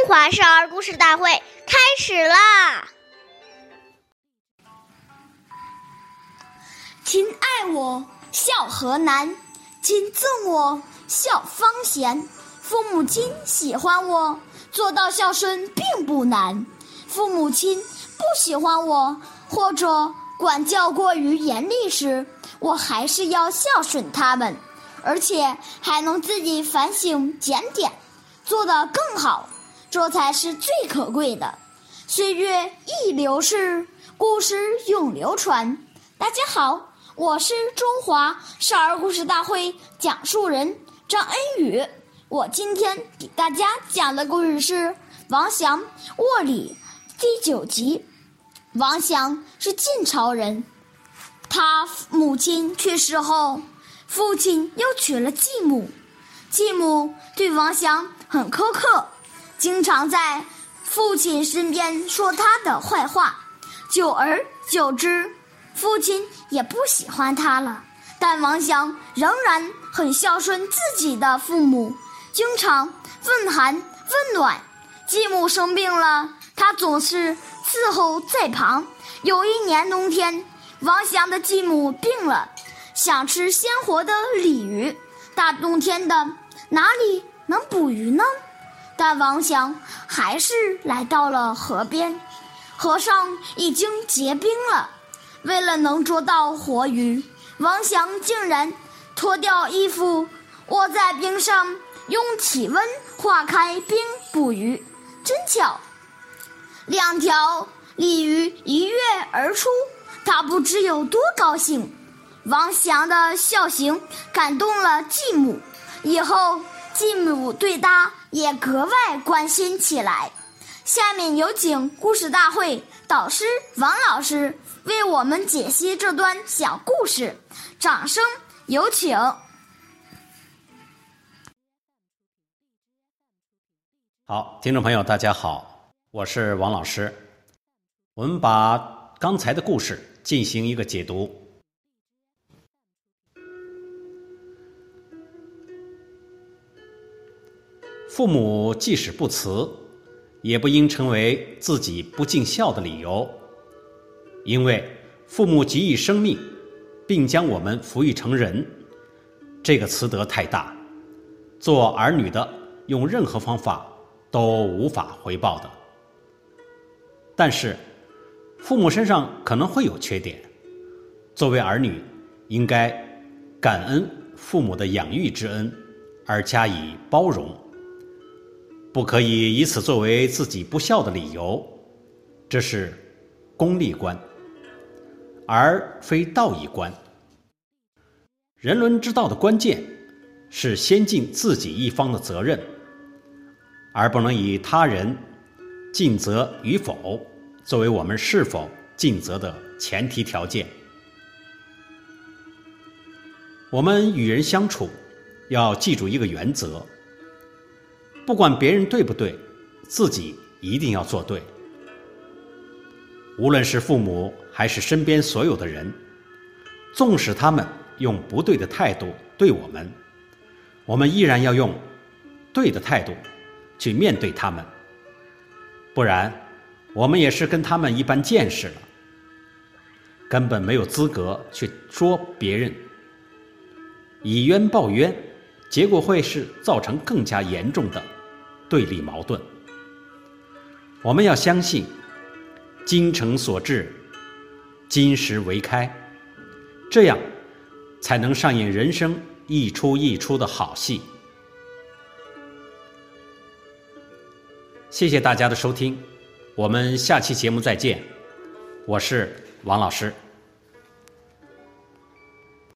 中华少儿故事大会开始啦！亲爱我，孝何难；亲憎我，孝方贤。父母亲喜欢我，做到孝顺并不难；父母亲不喜欢我，或者管教过于严厉时，我还是要孝顺他们，而且还能自己反省检点，做得更好。这才是最可贵的。岁月易流逝，故事永流传。大家好，我是中华少儿故事大会讲述人张恩宇。我今天给大家讲的故事是《王祥卧里》第九集。王祥是晋朝人，他母亲去世后，父亲又娶了继母。继母对王祥很苛刻。经常在父亲身边说他的坏话，久而久之，父亲也不喜欢他了。但王祥仍然很孝顺自己的父母，经常问寒问暖。继母生病了，他总是伺候在旁。有一年冬天，王祥的继母病了，想吃鲜活的鲤鱼。大冬天的，哪里能捕鱼呢？但王祥还是来到了河边，河上已经结冰了。为了能捉到活鱼，王祥竟然脱掉衣服，卧在冰上，用体温化开冰捕鱼。真巧，两条鲤鱼一跃而出，他不知有多高兴。王祥的孝行感动了继母，以后。继母对他也格外关心起来。下面有请故事大会导师王老师为我们解析这段小故事，掌声有请。好，听众朋友，大家好，我是王老师。我们把刚才的故事进行一个解读。父母即使不辞，也不应成为自己不尽孝的理由。因为父母给予生命，并将我们抚育成人，这个慈德太大，做儿女的用任何方法都无法回报的。但是，父母身上可能会有缺点，作为儿女，应该感恩父母的养育之恩，而加以包容。不可以以此作为自己不孝的理由，这是功利观，而非道义观。人伦之道的关键是先尽自己一方的责任，而不能以他人尽责与否作为我们是否尽责的前提条件。我们与人相处，要记住一个原则。不管别人对不对，自己一定要做对。无论是父母还是身边所有的人，纵使他们用不对的态度对我们，我们依然要用对的态度去面对他们。不然，我们也是跟他们一般见识了，根本没有资格去说别人。以冤报冤，结果会是造成更加严重的。对立矛盾，我们要相信“精诚所至，金石为开”，这样才能上演人生一出一出的好戏。谢谢大家的收听，我们下期节目再见，我是王老师。